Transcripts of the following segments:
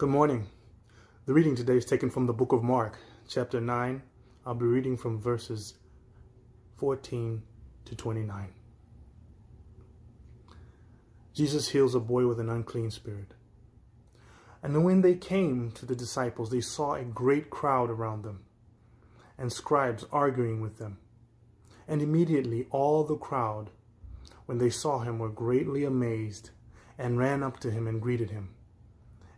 Good morning. The reading today is taken from the book of Mark, chapter 9. I'll be reading from verses 14 to 29. Jesus heals a boy with an unclean spirit. And when they came to the disciples, they saw a great crowd around them, and scribes arguing with them. And immediately all the crowd, when they saw him, were greatly amazed, and ran up to him and greeted him.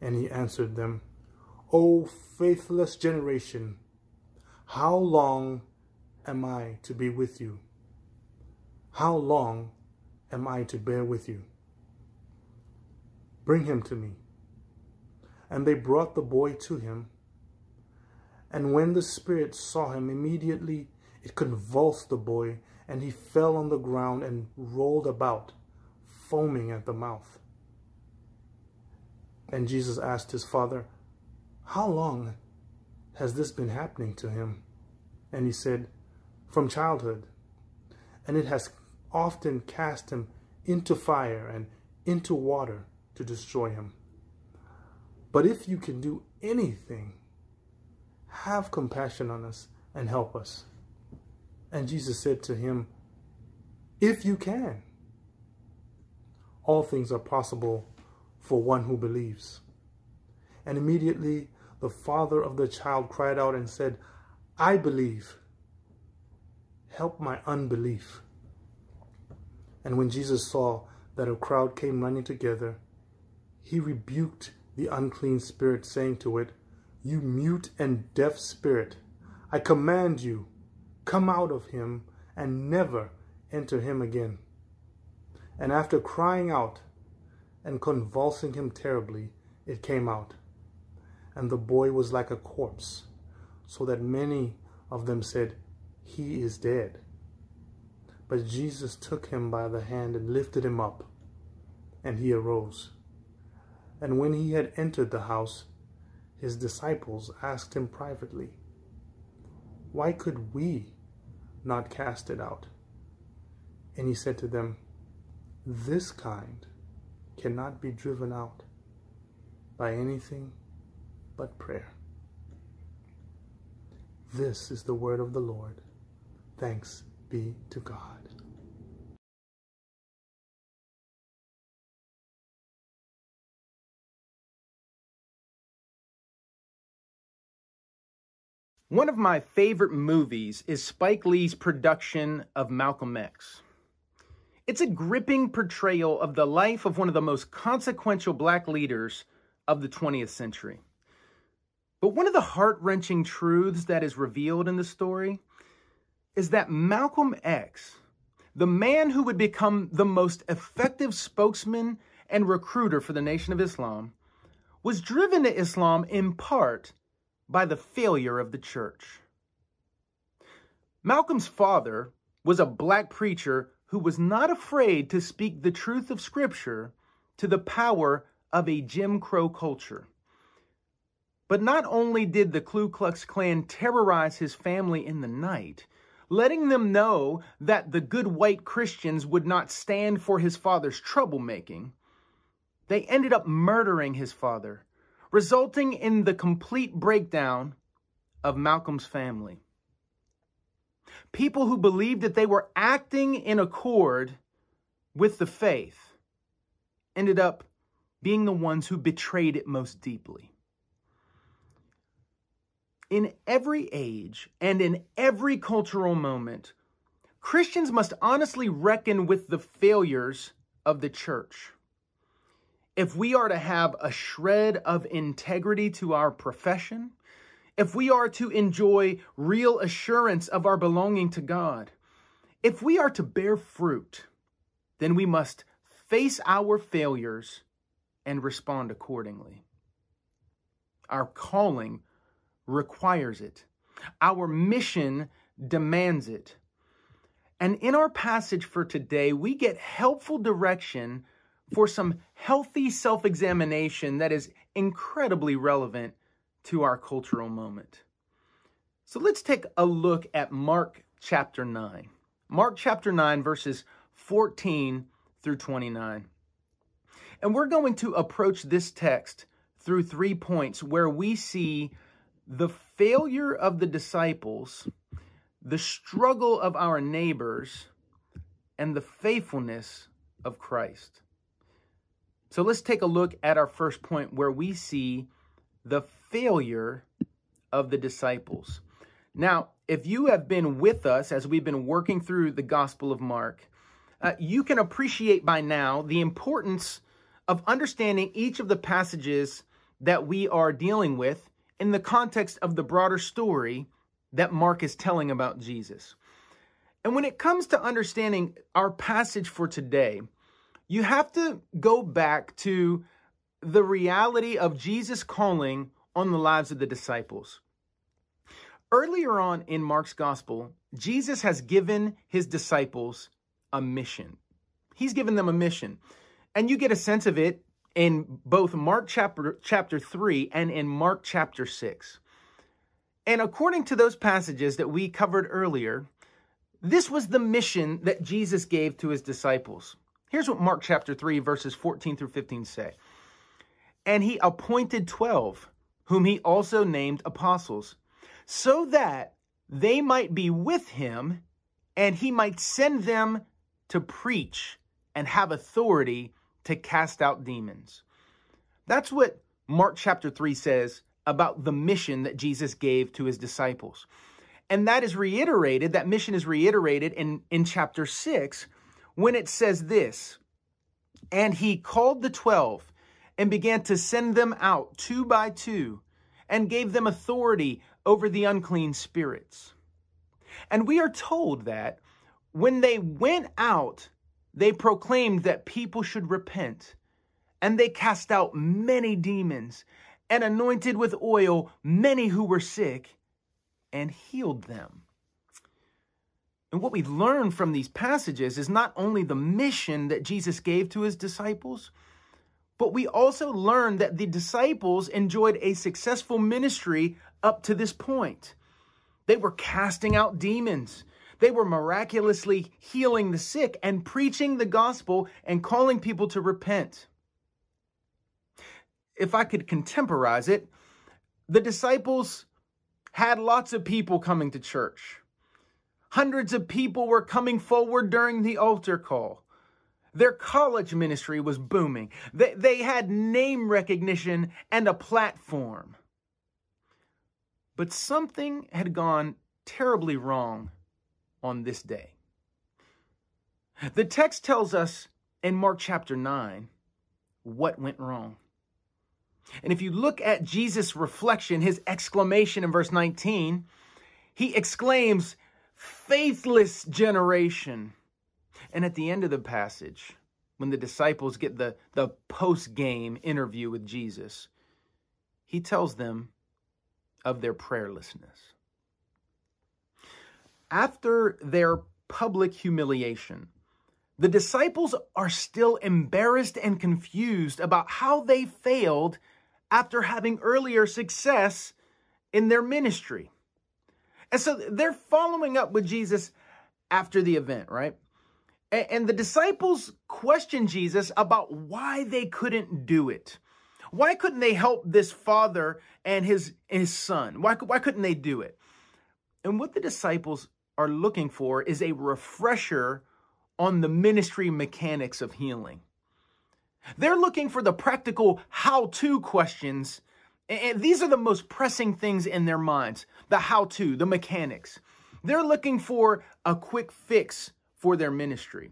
And he answered them, O faithless generation, how long am I to be with you? How long am I to bear with you? Bring him to me. And they brought the boy to him. And when the spirit saw him, immediately it convulsed the boy, and he fell on the ground and rolled about, foaming at the mouth. And Jesus asked his father, How long has this been happening to him? And he said, From childhood. And it has often cast him into fire and into water to destroy him. But if you can do anything, have compassion on us and help us. And Jesus said to him, If you can, all things are possible for one who believes. And immediately the father of the child cried out and said, I believe. Help my unbelief. And when Jesus saw that a crowd came running together, he rebuked the unclean spirit, saying to it, You mute and deaf spirit, I command you, come out of him and never enter him again. And after crying out, and convulsing him terribly, it came out. And the boy was like a corpse, so that many of them said, He is dead. But Jesus took him by the hand and lifted him up, and he arose. And when he had entered the house, his disciples asked him privately, Why could we not cast it out? And he said to them, This kind cannot be driven out by anything but prayer. This is the word of the Lord. Thanks be to God. One of my favorite movies is Spike Lee's production of Malcolm X. It's a gripping portrayal of the life of one of the most consequential black leaders of the 20th century. But one of the heart wrenching truths that is revealed in the story is that Malcolm X, the man who would become the most effective spokesman and recruiter for the Nation of Islam, was driven to Islam in part by the failure of the church. Malcolm's father was a black preacher who was not afraid to speak the truth of Scripture to the power of a Jim Crow culture. But not only did the Ku Klux Klan terrorize his family in the night, letting them know that the good white Christians would not stand for his father's troublemaking, they ended up murdering his father, resulting in the complete breakdown of Malcolm's family. People who believed that they were acting in accord with the faith ended up being the ones who betrayed it most deeply. In every age and in every cultural moment, Christians must honestly reckon with the failures of the church. If we are to have a shred of integrity to our profession, if we are to enjoy real assurance of our belonging to God, if we are to bear fruit, then we must face our failures and respond accordingly. Our calling requires it. Our mission demands it. And in our passage for today, we get helpful direction for some healthy self examination that is incredibly relevant to our cultural moment. So let's take a look at Mark chapter 9. Mark chapter 9, verses 14 through 29. And we're going to approach this text through three points where we see the failure of the disciples, the struggle of our neighbors, and the faithfulness of Christ. So let's take a look at our first point where we see the failure of the disciples. Now, if you have been with us as we've been working through the Gospel of Mark, uh, you can appreciate by now the importance of understanding each of the passages that we are dealing with in the context of the broader story that Mark is telling about Jesus. And when it comes to understanding our passage for today, you have to go back to the reality of Jesus calling on the lives of the disciples. Earlier on in Mark's gospel, Jesus has given his disciples a mission. He's given them a mission. And you get a sense of it in both Mark chapter, chapter 3 and in Mark chapter 6. And according to those passages that we covered earlier, this was the mission that Jesus gave to his disciples. Here's what Mark chapter 3, verses 14 through 15 say. And he appointed 12, whom he also named apostles, so that they might be with him and he might send them to preach and have authority to cast out demons. That's what Mark chapter 3 says about the mission that Jesus gave to his disciples. And that is reiterated, that mission is reiterated in, in chapter 6 when it says this And he called the twelve and began to send them out two by two and gave them authority over the unclean spirits. And we are told that when they went out, they proclaimed that people should repent, and they cast out many demons and anointed with oil many who were sick and healed them. And what we learn from these passages is not only the mission that Jesus gave to his disciples, but we also learn that the disciples enjoyed a successful ministry up to this point. They were casting out demons. They were miraculously healing the sick and preaching the gospel and calling people to repent. If I could contemporize it, the disciples had lots of people coming to church. Hundreds of people were coming forward during the altar call. Their college ministry was booming. They, they had name recognition and a platform. But something had gone terribly wrong on this day. The text tells us in Mark chapter 9 what went wrong. And if you look at Jesus' reflection, his exclamation in verse 19, he exclaims, Faithless generation. And at the end of the passage, when the disciples get the, the post game interview with Jesus, he tells them of their prayerlessness after their public humiliation, the disciples are still embarrassed and confused about how they failed after having earlier success in their ministry. And so they're following up with Jesus after the event, right? And the disciples question Jesus about why they couldn't do it. Why couldn't they help this father and his, his son? Why, why couldn't they do it? And what the disciples are looking for is a refresher on the ministry mechanics of healing. They're looking for the practical how to questions. And these are the most pressing things in their minds the how to, the mechanics. They're looking for a quick fix for their ministry.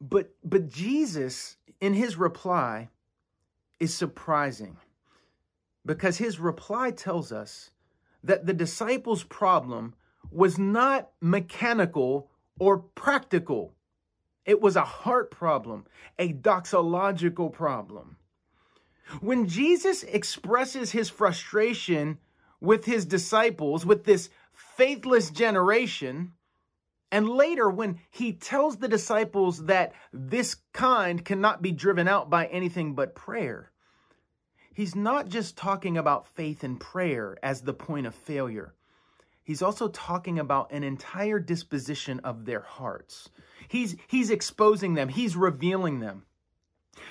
But, but Jesus, in his reply, is surprising because his reply tells us that the disciples' problem was not mechanical or practical. It was a heart problem, a doxological problem. When Jesus expresses his frustration with his disciples, with this faithless generation, and later when he tells the disciples that this kind cannot be driven out by anything but prayer, he's not just talking about faith and prayer as the point of failure. He's also talking about an entire disposition of their hearts. He's, he's exposing them, he's revealing them.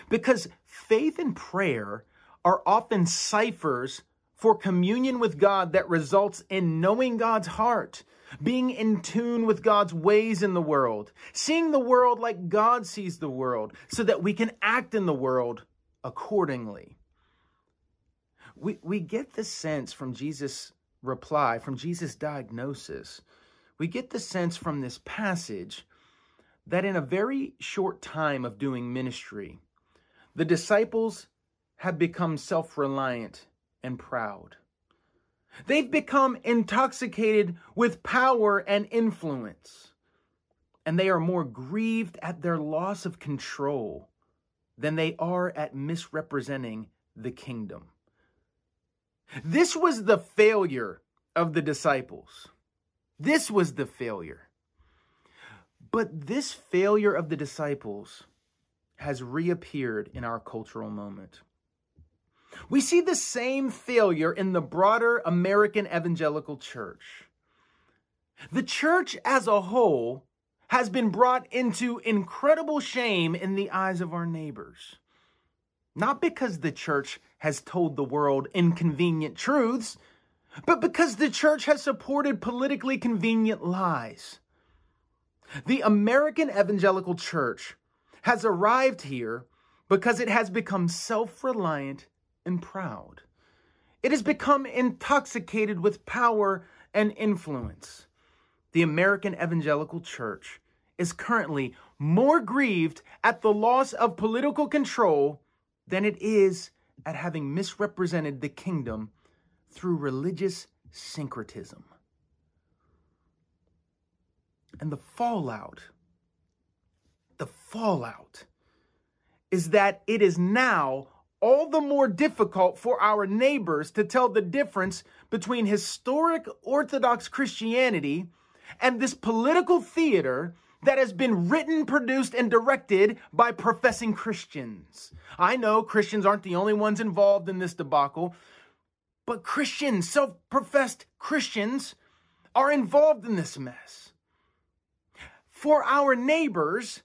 Because faith and prayer are often ciphers for communion with God that results in knowing God's heart, being in tune with God's ways in the world, seeing the world like God sees the world, so that we can act in the world accordingly. We, we get the sense from Jesus' reply, from Jesus' diagnosis, we get the sense from this passage that in a very short time of doing ministry, the disciples have become self reliant and proud. They've become intoxicated with power and influence, and they are more grieved at their loss of control than they are at misrepresenting the kingdom. This was the failure of the disciples. This was the failure. But this failure of the disciples has reappeared in our cultural moment. We see the same failure in the broader American evangelical church. The church as a whole has been brought into incredible shame in the eyes of our neighbors. Not because the church has told the world inconvenient truths, but because the church has supported politically convenient lies. The American evangelical church has arrived here because it has become self reliant and proud. It has become intoxicated with power and influence. The American Evangelical Church is currently more grieved at the loss of political control than it is at having misrepresented the kingdom through religious syncretism. And the fallout the fallout is that it is now all the more difficult for our neighbors to tell the difference between historic Orthodox Christianity and this political theater that has been written, produced, and directed by professing Christians. I know Christians aren't the only ones involved in this debacle, but Christians, self professed Christians, are involved in this mess. For our neighbors,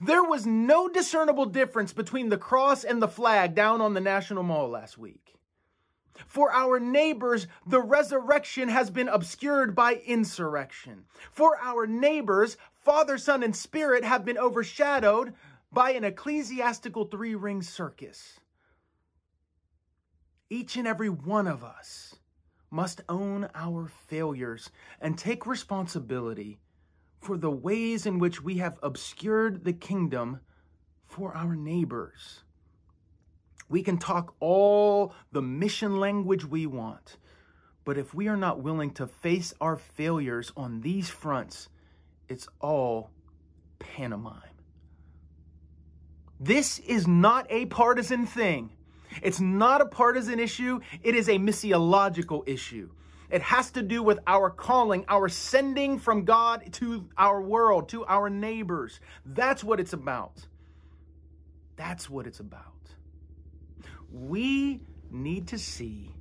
there was no discernible difference between the cross and the flag down on the National Mall last week. For our neighbors, the resurrection has been obscured by insurrection. For our neighbors, Father, Son, and Spirit have been overshadowed by an ecclesiastical three ring circus. Each and every one of us must own our failures and take responsibility for the ways in which we have obscured the kingdom for our neighbors. We can talk all the mission language we want, but if we are not willing to face our failures on these fronts, it's all pantomime. This is not a partisan thing. It's not a partisan issue. It is a missiological issue. It has to do with our calling, our sending from God to our world, to our neighbors. That's what it's about. That's what it's about. We need to see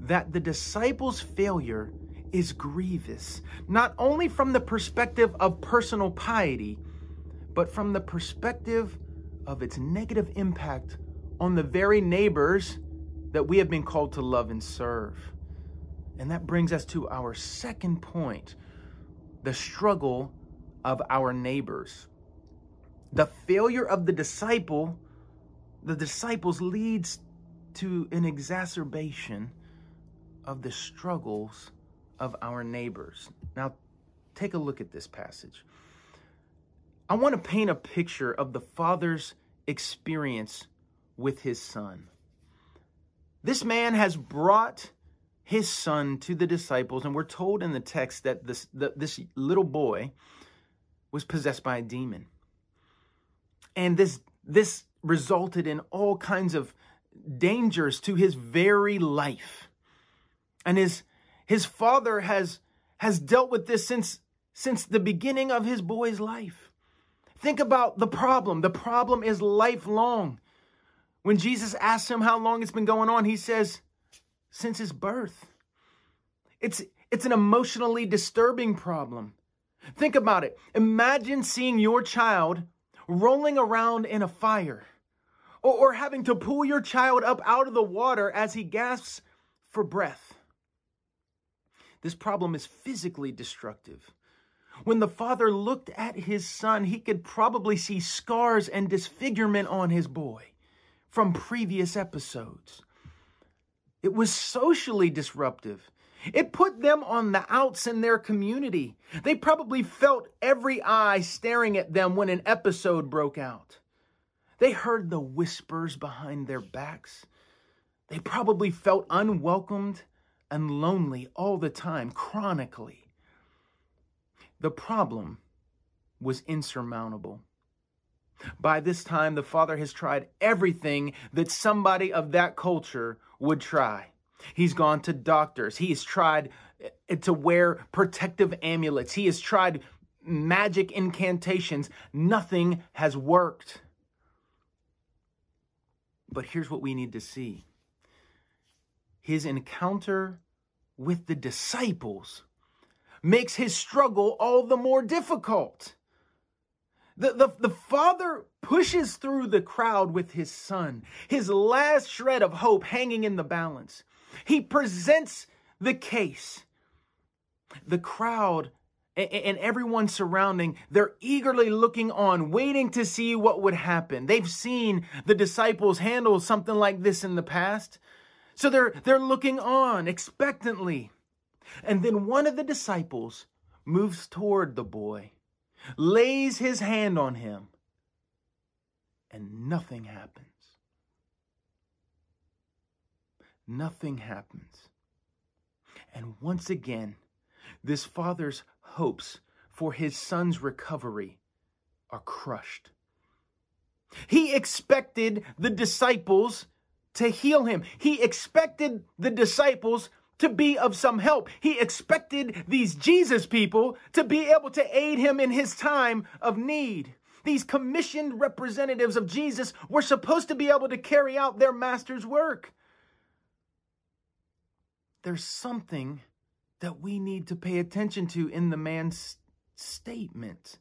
that the disciples' failure is grievous, not only from the perspective of personal piety, but from the perspective of its negative impact on the very neighbors that we have been called to love and serve. And that brings us to our second point the struggle of our neighbors. The failure of the disciple, the disciples leads to an exacerbation of the struggles of our neighbors. Now, take a look at this passage. I want to paint a picture of the father's experience with his son. This man has brought his son to the disciples, and we're told in the text that this, the, this little boy was possessed by a demon. And this, this resulted in all kinds of dangers to his very life. And his, his father has, has dealt with this since, since the beginning of his boy's life. Think about the problem. The problem is lifelong. When Jesus asks him how long it's been going on, he says, since his birth. It's, it's an emotionally disturbing problem. Think about it. Imagine seeing your child rolling around in a fire or, or having to pull your child up out of the water as he gasps for breath. This problem is physically destructive. When the father looked at his son, he could probably see scars and disfigurement on his boy from previous episodes. It was socially disruptive. It put them on the outs in their community. They probably felt every eye staring at them when an episode broke out. They heard the whispers behind their backs. They probably felt unwelcomed and lonely all the time, chronically. The problem was insurmountable. By this time, the father has tried everything that somebody of that culture would try. He's gone to doctors. He has tried eh, to wear protective amulets. He has tried magic incantations. Nothing has worked. But here's what we need to see his encounter with the disciples makes his struggle all the more difficult. The, the, the father pushes through the crowd with his son, his last shred of hope hanging in the balance. He presents the case. The crowd and everyone surrounding, they're eagerly looking on, waiting to see what would happen. They've seen the disciples handle something like this in the past. So they're, they're looking on expectantly. And then one of the disciples moves toward the boy, lays his hand on him, and nothing happens. Nothing happens. And once again, this father's hopes for his son's recovery are crushed. He expected the disciples to heal him. He expected the disciples to be of some help. He expected these Jesus people to be able to aid him in his time of need. These commissioned representatives of Jesus were supposed to be able to carry out their master's work. There's something that we need to pay attention to in the man's statement.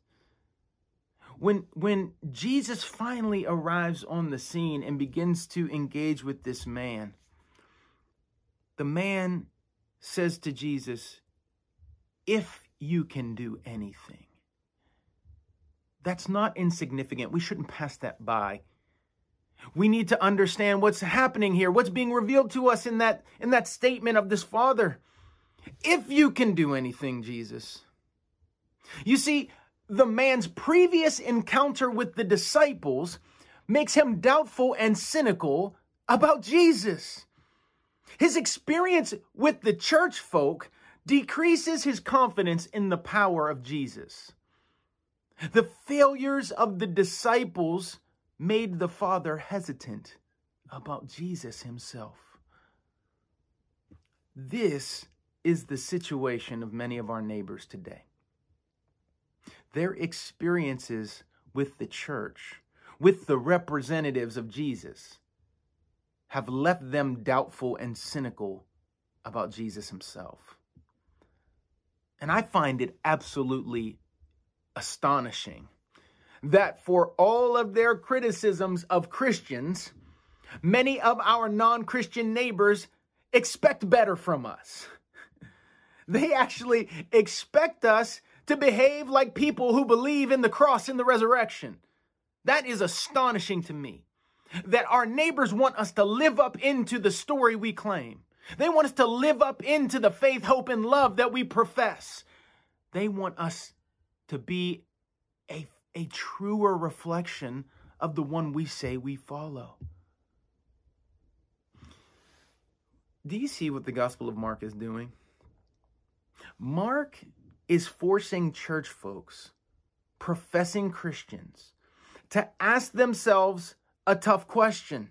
When, when Jesus finally arrives on the scene and begins to engage with this man, the man says to Jesus, If you can do anything. That's not insignificant. We shouldn't pass that by. We need to understand what's happening here, what's being revealed to us in that, in that statement of this Father. If you can do anything, Jesus. You see, the man's previous encounter with the disciples makes him doubtful and cynical about Jesus. His experience with the church folk decreases his confidence in the power of Jesus. The failures of the disciples made the Father hesitant about Jesus himself. This is the situation of many of our neighbors today. Their experiences with the church, with the representatives of Jesus, have left them doubtful and cynical about Jesus himself. And I find it absolutely astonishing that for all of their criticisms of Christians, many of our non Christian neighbors expect better from us. They actually expect us to behave like people who believe in the cross and the resurrection. That is astonishing to me. That our neighbors want us to live up into the story we claim. They want us to live up into the faith, hope, and love that we profess. They want us to be a, a truer reflection of the one we say we follow. Do you see what the Gospel of Mark is doing? Mark is forcing church folks, professing Christians, to ask themselves a tough question.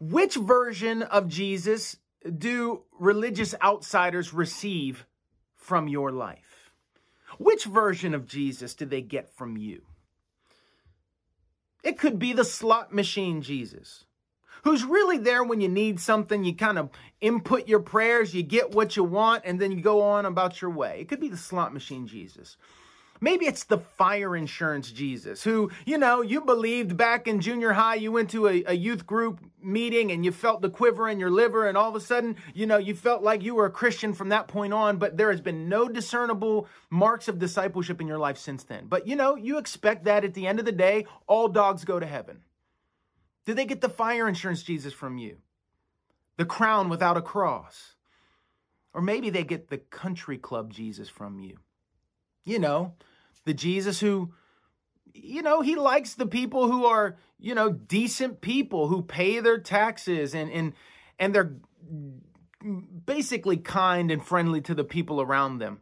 Which version of Jesus do religious outsiders receive from your life? Which version of Jesus do they get from you? It could be the slot machine Jesus, who's really there when you need something. You kind of input your prayers, you get what you want, and then you go on about your way. It could be the slot machine Jesus. Maybe it's the fire insurance Jesus who, you know, you believed back in junior high, you went to a, a, youth group meeting and you felt the quiver in your liver, and all of a sudden, you know, you felt like you were a Christian from that point on, but there has been no discernible marks of discipleship in your life since then. But, you know, you expect that at the end of the day, all dogs go to heaven. Do they get the fire insurance Jesus from you? The crown without a cross? Or maybe they get the country club Jesus from you you know, the Jesus who, you know, he likes the people who are, you know, decent people who pay their taxes and and and they're basically kind and friendly to the people around them.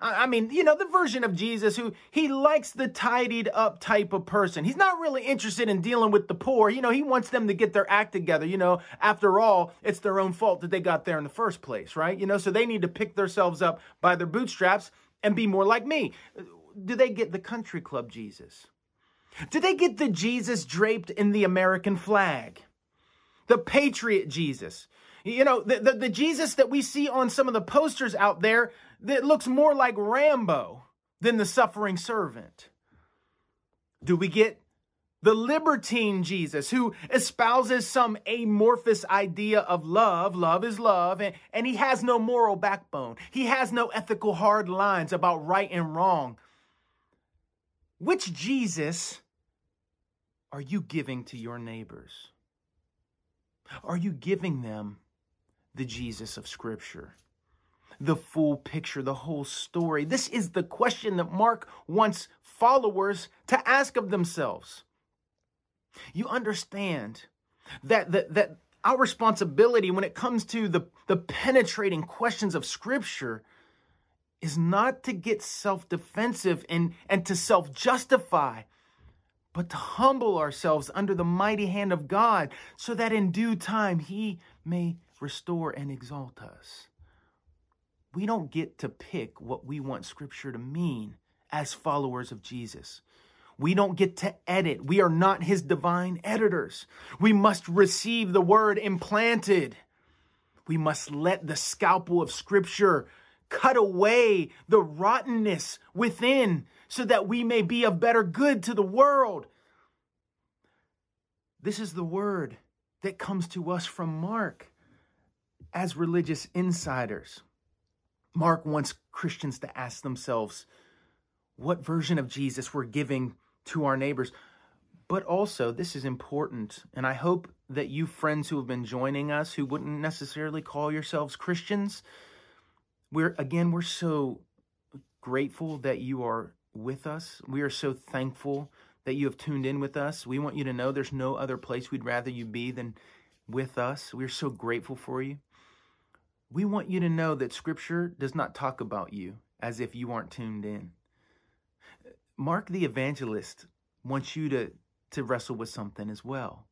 I mean, you know, the version of Jesus who he likes the tidied up type of person. He's not really interested in dealing with the poor. You know, he wants them to get their act together. You know, after all, it's their own fault that they got there in the first place, right? You know, so they need to pick themselves up by their bootstraps and be more like me? Do they get the country club Jesus? Do they get the Jesus draped in the American flag? The patriot Jesus? You know, the, the, the Jesus that we see on some of the posters out there that looks more like Rambo than the suffering servant? Do we get the libertine Jesus who espouses some amorphous idea of love. Love is love, and, and he has no moral backbone. He has no ethical hard lines about right and wrong. Which Jesus are you giving to your neighbors? Are you giving them the Jesus of Scripture? The full picture, the whole story. This is the question that Mark wants followers to ask of themselves. You understand that, that, that our responsibility when it comes to the, the penetrating questions of Scripture is not to get self defensive and, and to self justify, but to humble ourselves under the mighty hand of God so that in due time He may restore and exalt us. We don't get to pick what we want Scripture to mean as followers of Jesus. We don't get to edit. We are not his divine editors. We must receive the word implanted. We must let the scalpel of scripture cut away the rottenness within so that we may be of better good to the world. This is the word that comes to us from Mark as religious insiders. Mark wants Christians to ask themselves what version of Jesus we're giving to our neighbors. But also, this is important, and I hope that you friends who have been joining us who wouldn't necessarily call yourselves Christians, we're again, we're so grateful that you are with us. We are so thankful that you have tuned in with us. We want you to know there's no other place we'd rather you be than with us. We're so grateful for you. We want you to know that Scripture does not talk about you as if you aren't tuned in. Mark the evangelist wants you to, to wrestle with something as well.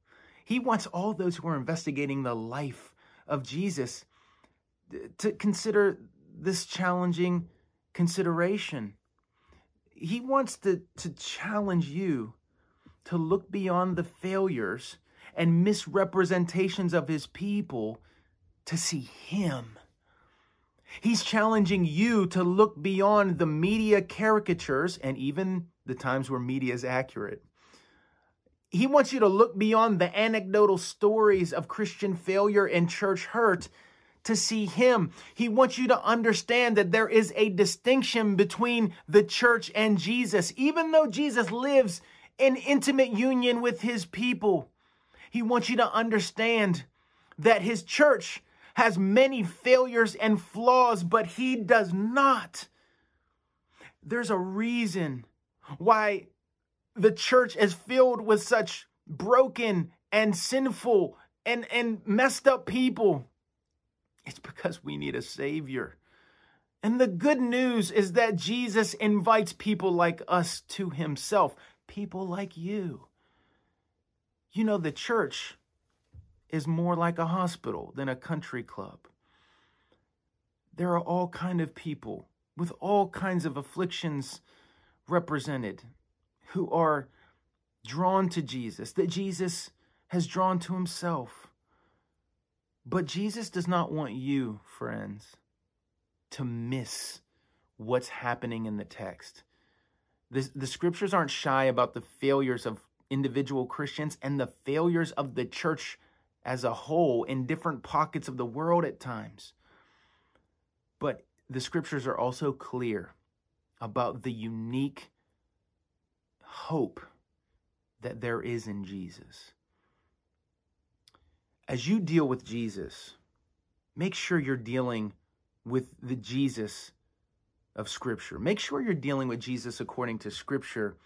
He wants all those who are investigating the life of Jesus to consider this challenging consideration. He wants to, to challenge you to look beyond the failures and misrepresentations of his people to see him. He's challenging you to look beyond the media caricatures and even the times where media is accurate. He wants you to look beyond the anecdotal stories of Christian failure and church hurt to see him. He wants you to understand that there is a distinction between the church and Jesus. Even though Jesus lives in intimate union with his people, he wants you to understand that his church has many failures and flaws, but he does not. There's a reason why the church is filled with such broken and sinful and, and messed up people. It's because we need a Savior. And the good news is that Jesus invites people like us to Himself, people like you. You know, the church is more like a hospital than a country club. There are all kind of people with all kinds of afflictions represented who are drawn to Jesus, that Jesus has drawn to himself. But Jesus does not want you, friends, to miss what's happening in the text. The, the scriptures aren't shy about the failures of individual Christians and the failures of the church as a whole in different pockets of the world at times. But the scriptures are also clear about the unique hope that there is in Jesus. As you deal with Jesus, make sure you're dealing with the Jesus of Scripture. Make sure you're dealing with Jesus according to Scripture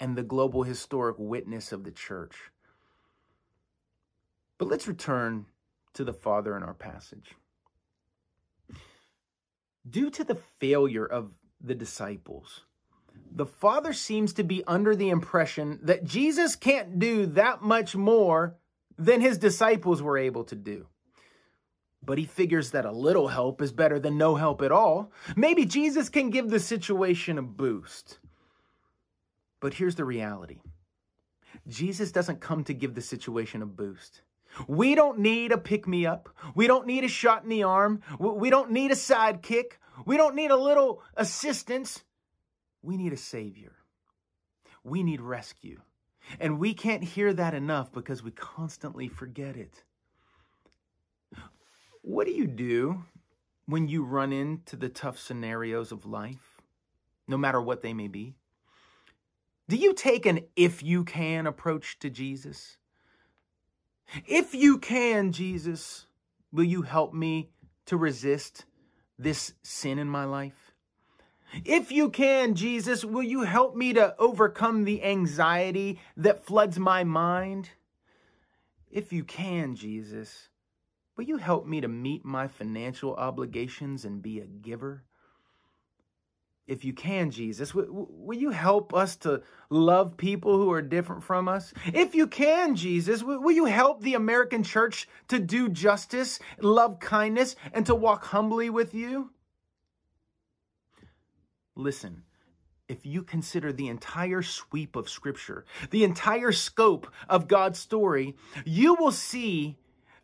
and the global historic witness of the church. But let's return to the Father in our passage. Due to the failure of the disciples, the Father seems to be under the impression that Jesus can't do that much more than his disciples were able to do. But he figures that a little help is better than no help at all. Maybe Jesus can give the situation a boost. But here's the reality Jesus doesn't come to give the situation a boost. We don't need a pick me up. We don't need a shot in the arm. We don't need a sidekick. We don't need a little assistance. We need a savior. We need rescue. And we can't hear that enough because we constantly forget it. What do you do when you run into the tough scenarios of life, no matter what they may be? Do you take an if you can approach to Jesus? If you can, Jesus, will you help me to resist this sin in my life? If you can, Jesus, will you help me to overcome the anxiety that floods my mind? If you can, Jesus, will you help me to meet my financial obligations and be a giver? if you can, Jesus, will, you help us to love people who are different from us? If you can, Jesus, will you help the American church to do justice, love kindness, and to walk humbly with you? Listen, if you consider the entire sweep of Scripture, the entire scope of God's story, you will see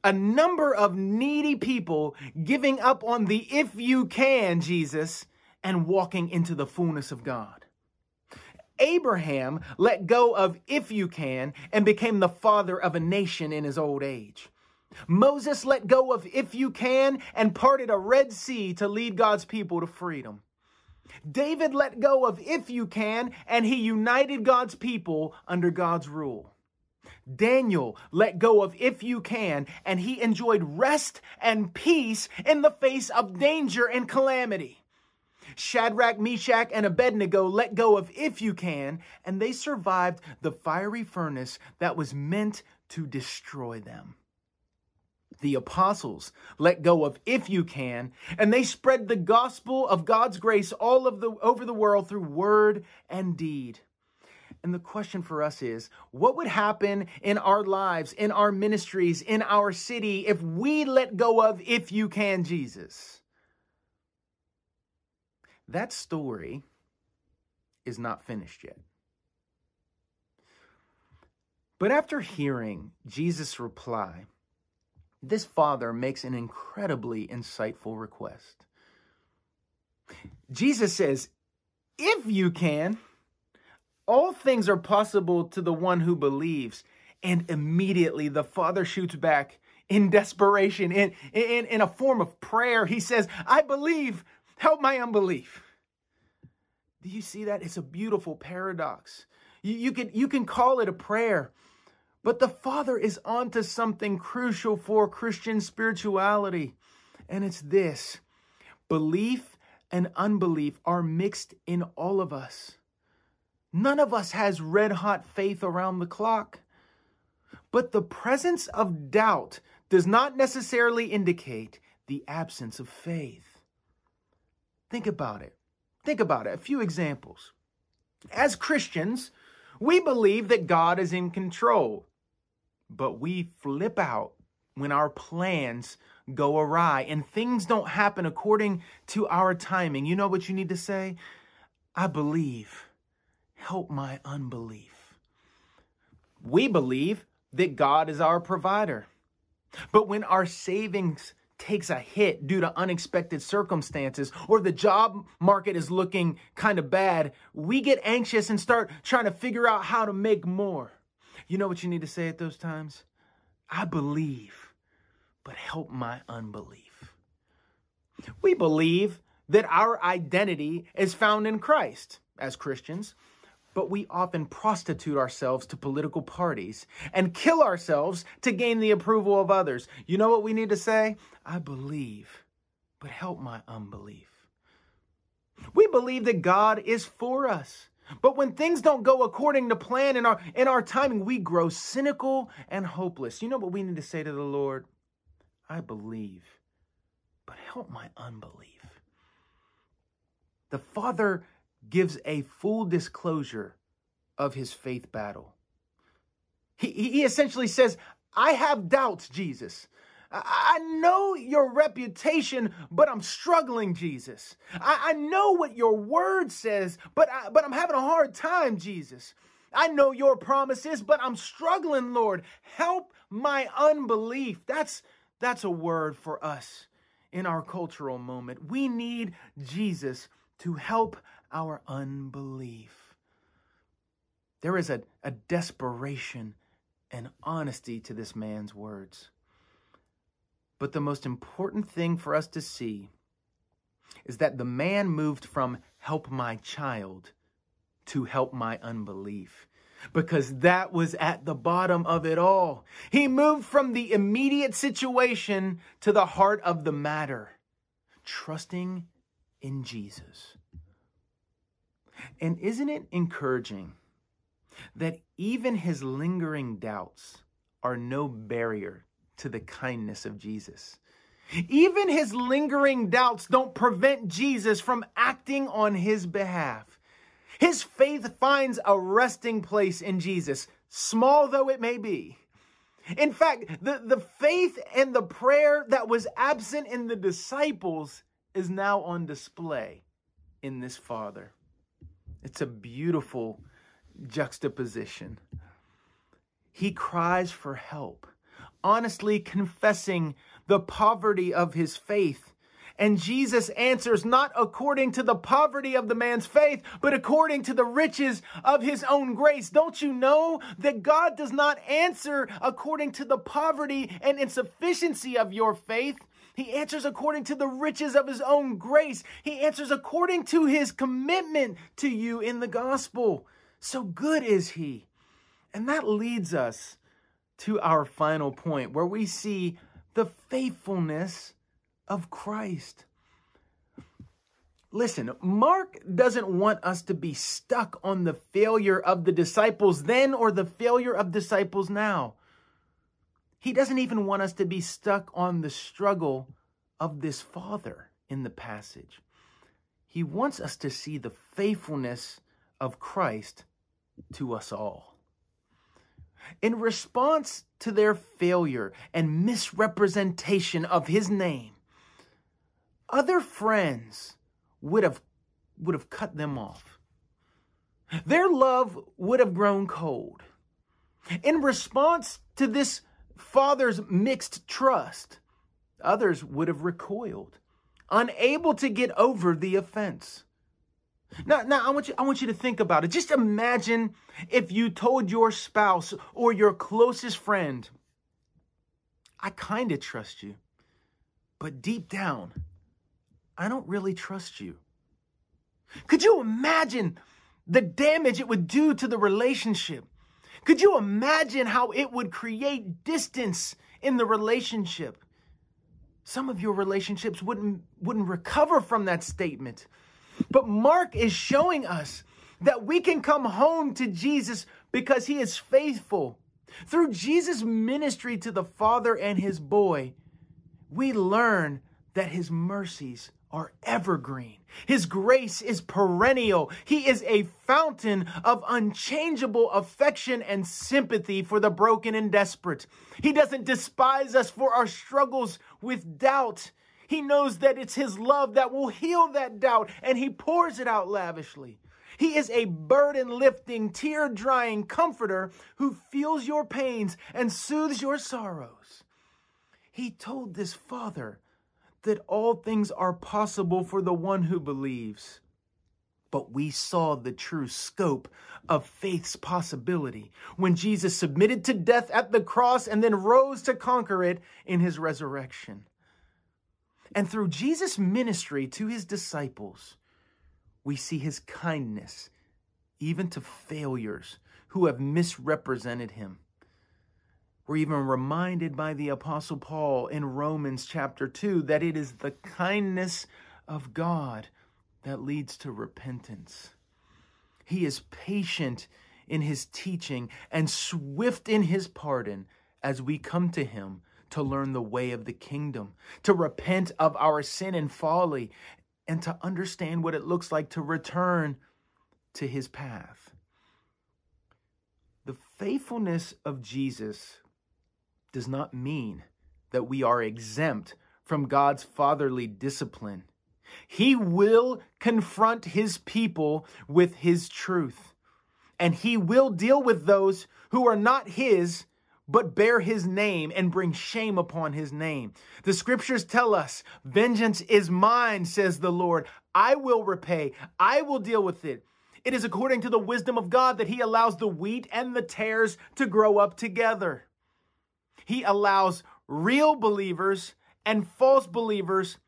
a number of needy people giving up on the if you can, Jesus and walking into the fullness of God. Abraham let go of if you can and became the father of a nation in his old age. Moses let go of if you can and parted a Red Sea to lead God's people to freedom. David let go of if you can and he united God's people under God's rule. Daniel let go of if you can and he enjoyed rest and peace in the face of danger and calamity. Shadrach, Meshach, and Abednego let go of if you can, and they survived the fiery furnace that was meant to destroy them. The apostles let go of if you can, and they spread the gospel of God's grace all of the over the world through word and deed. And the question for us is what would happen in our lives, in our ministries, in our city if we let go of if you can, Jesus? That story is not finished yet. But after hearing Jesus' reply, this father makes an incredibly insightful request. Jesus says, If you can, all things are possible to the one who believes. And immediately the father shoots back in desperation, in, in, in a form of prayer. He says, I believe, Help my unbelief. Do you see that? It's a beautiful paradox. You, you, can, you can call it a prayer, but the Father is onto something crucial for Christian spirituality. And it's this belief and unbelief are mixed in all of us. None of us has red hot faith around the clock. But the presence of doubt does not necessarily indicate the absence of faith. Think about it. Think about it. A few examples. As Christians, we believe that God is in control, but we flip out when our plans go awry and things don't happen according to our timing, you know what you need to say? I believe. Help my unbelief. We believe that God is our provider. But when our savings takes a hit due to unexpected circumstances or the job market is looking kind of bad, we get anxious and start trying to figure out how to make more. You know what you need to say at those times? I believe, but help my unbelief. We believe that our identity is found in Christ as Christians, but we often prostitute ourselves to political parties and kill ourselves to gain the approval of others. You know what we need to say? I believe, but help my unbelief. We believe that God is for us. But when things don't go according to plan in our in our timing, we grow cynical and hopeless. You know what we need to say to the Lord? I believe, but help my unbelief. The Father gives a full disclosure of his faith battle. He, he essentially says, I have doubts, Jesus. I know your reputation, but I'm struggling, Jesus. I, I know what your word says, but, I, but I'm having a hard time, Jesus. I know your promises, but I'm struggling, Lord. Help my unbelief. That's, that's a word for us in our cultural moment. We need Jesus to help our unbelief. There is a, a desperation and honesty to this man's words. But the most important thing for us to see is that the man moved from help my child to help my unbelief because that was at the bottom of it all. He moved from the immediate situation to the heart of the matter, trusting in Jesus. And isn't it encouraging that even his lingering doubts are no barrier to the kindness of Jesus? Even his lingering doubts don't prevent Jesus from acting on his behalf. His faith finds a resting place in Jesus, small though it may be. In fact, the, the faith and the prayer that was absent in the disciples is now on display in this Father. It's a beautiful juxtaposition. He cries for help, honestly confessing the poverty of his faith. And Jesus answers not according to the poverty of the man's faith, but according to the riches of his own grace. Don't you know that God does not answer according to the poverty and insufficiency of your faith? He answers according to the riches of his own grace. He answers according to his commitment to you in the gospel. So good is he. And that leads us to our final point where we see the faithfulness of Christ. Listen, Mark doesn't want us to be stuck on the failure of the disciples then or the failure of disciples now. He doesn't even want us to be stuck on the struggle of this father in the passage. He wants us to see the faithfulness of Christ to us all. In response to their failure and misrepresentation of his name, other friends would have, would have cut them off. Their love would have grown cold. In response to this father's mixed trust. Others would have recoiled, unable to get over the offense. Now, now I want you I want you to think about it. Just imagine if you told your spouse or your closest friend, I kind of trust you, but deep down, I don't really trust you. Could you imagine the damage it would do to the relationship? Could you imagine how it would create distance in the relationship? Some of your relationships wouldn't, wouldn't recover from that statement. But Mark is showing us that we can come home to Jesus because he is faithful. Through Jesus' ministry to the Father and his boy, we learn that his mercies are evergreen. His grace is perennial. He is a fountain of unchangeable affection and sympathy for the broken and desperate. He doesn't despise us for our struggles with doubt. He knows that it's His love that will heal that doubt, and He pours it out lavishly. He is a burden lifting, tear drying comforter who feels your pains and soothes your sorrows. He told this father that all things are possible for the one who believes. But we saw the true scope of faith's possibility when Jesus submitted to death at the cross and then rose to conquer it in his resurrection. And through Jesus' ministry to his disciples, we see his kindness even to failures who have misrepresented him. We're even reminded by the Apostle Paul in Romans chapter 2 that it is the kindness of God that leads to repentance. He is patient in his teaching and swift in his pardon as we come to him to learn the way of the kingdom, to repent of our sin and folly, and to understand what it looks like to return to his path. The faithfulness of Jesus does not mean that we are exempt from God's fatherly discipline. He will confront his people with his truth, and he will deal with those who are not his but bear his name and bring shame upon his name. The scriptures tell us, Vengeance is mine, says the Lord. I will repay, I will deal with it. It is according to the wisdom of God that he allows the wheat and the tares to grow up together. He allows real believers and false believers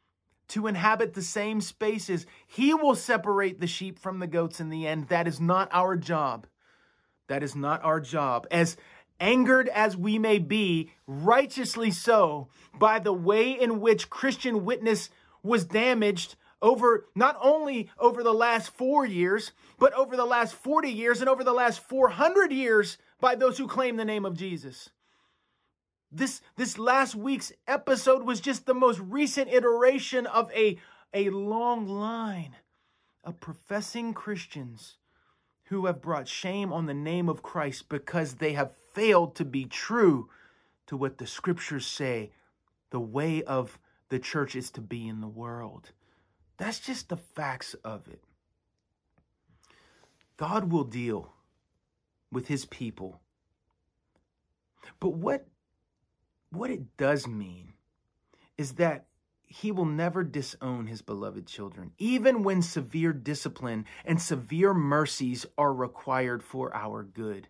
to inhabit the same spaces. He will separate the sheep from the goats in the end. That is not our job. That is not our job. As angered as we may be, righteously so, by the way in which Christian witness was damaged over not only over the last four years, but over the last 40 years and over the last 400 years by those who claim the name of Jesus. This, this last week's episode was just the most recent iteration of a, a long line of professing Christians who have brought shame on the name of Christ because they have failed to be true to what the scriptures say the way of the church is to be in the world. That's just the facts of it. God will deal with his people. But what what it does mean is that he will never disown his beloved children, even when severe discipline and severe mercies are required for our good.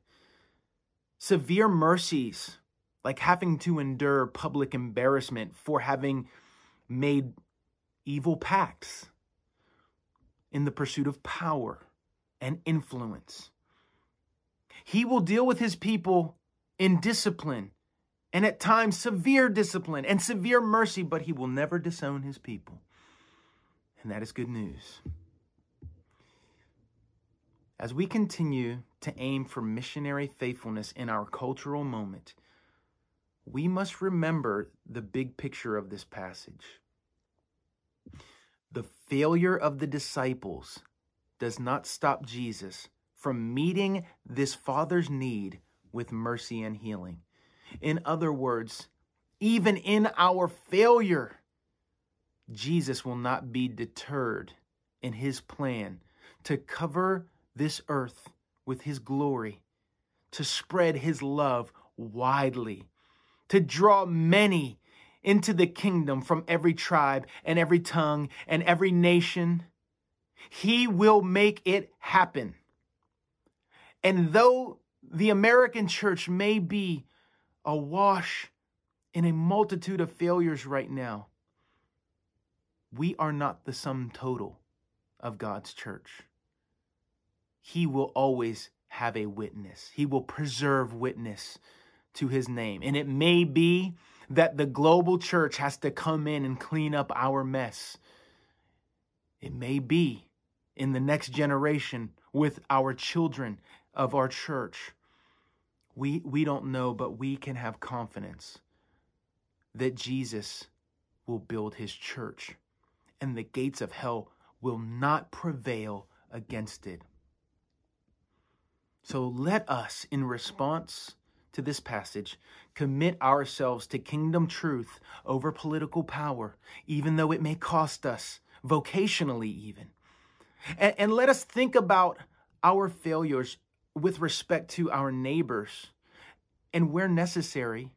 Severe mercies, like having to endure public embarrassment for having made evil pacts in the pursuit of power and influence. He will deal with his people in discipline and at times severe discipline and severe mercy, but he will never disown his people. And that is good news. As we continue to aim for missionary faithfulness in our cultural moment, we must remember the big picture of this passage. The failure of the disciples does not stop Jesus from meeting this Father's need with mercy and healing. In other words, even in our failure, Jesus will not be deterred in his plan to cover this earth with his glory, to spread his love widely, to draw many into the kingdom from every tribe and every tongue and every nation. He will make it happen. And though the American church may be awash in a multitude of failures right now. We are not the sum total of God's church. He will always have a witness, He will preserve witness to His name. And it may be that the global church has to come in and clean up our mess. It may be in the next generation with our children of our church we, we don't know, but we can have confidence that Jesus will build his church and the gates of hell will not prevail against it. So let us, in response to this passage, commit ourselves to kingdom truth over political power, even though it may cost us, vocationally, even. And, and let us think about our failures with respect to our neighbors, and where necessary,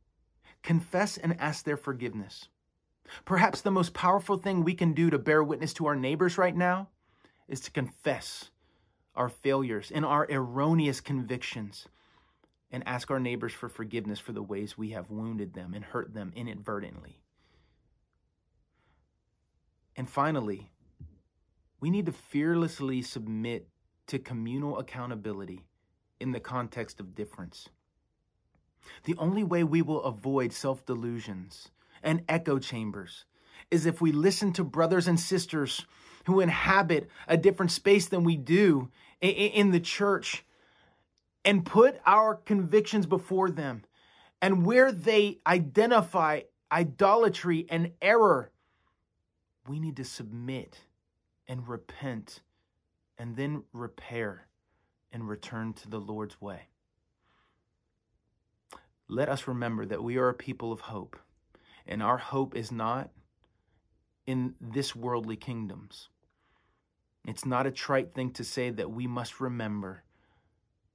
confess and ask their forgiveness. Perhaps the most powerful thing we can do to bear witness to our neighbors right now is to confess our failures and our erroneous convictions and ask our neighbors for forgiveness for the ways we have wounded them and hurt them inadvertently. And finally, we need to fearlessly submit to communal accountability in the context of difference. The only way we will avoid self delusions and echo chambers is if we listen to brothers and sisters who inhabit a different space than we do in the church and put our convictions before them. And where they identify idolatry and error, we need to submit and repent and then repair and return to the Lord's way. Let us remember that we are a people of hope, and our hope is not in this worldly kingdoms. It's not a trite thing to say that we must remember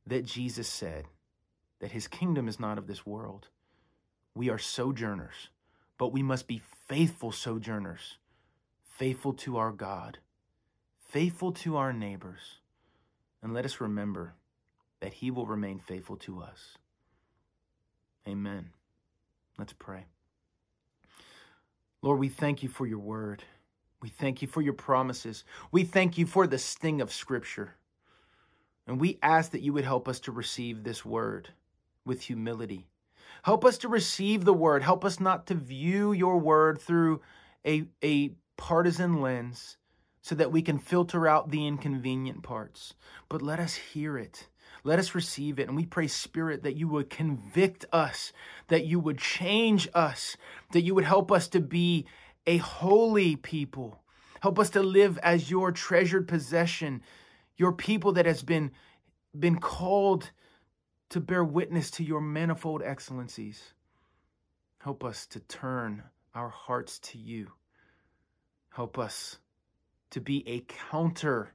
that Jesus said that his kingdom is not of this world. We are sojourners, but we must be faithful sojourners, faithful to our God, faithful to our neighbors. And let us remember that he will remain faithful to us. Amen. Let's pray. Lord, we thank you for your word. We thank you for your promises. We thank you for the sting of Scripture. And we ask that you would help us to receive this word with humility. Help us to receive the word. Help us not to view your word through a, a partisan lens so that we can filter out the inconvenient parts. But let us hear it. Let us receive it. And we pray, Spirit, that you would convict us, that you would change us, that you would help us to be a holy people. Help us to live as your treasured possession, your people that has been, been called to bear witness to your manifold excellencies. Help us to turn our hearts to you. Help us to be a counter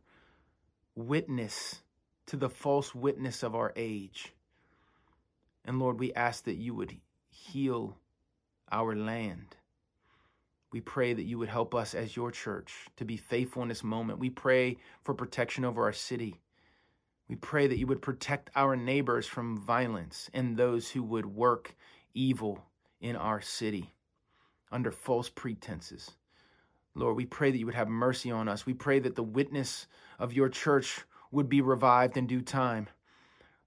witness to the false witness of our age. And Lord, we ask that you would heal our land. We pray that you would help us as your church to be faithful in this moment. We pray for protection over our city. We pray that you would protect our neighbors from violence and those who would work evil in our city under false pretenses. Lord, we pray that you would have mercy on us. We pray that the witness of your church would be revived in due time,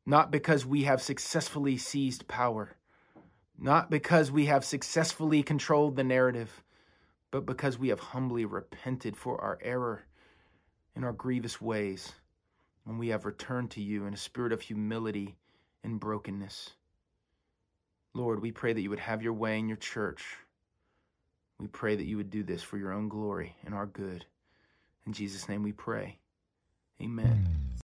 not because we have successfully seized power, not because we have successfully controlled the narrative, but because we have humbly repented for our error and our grievous ways, and we have returned to you in a spirit of humility and brokenness. Lord, we pray that you would have your way in your church. We pray that you would do this for your own glory and our good. In Jesus' name we pray. Amen.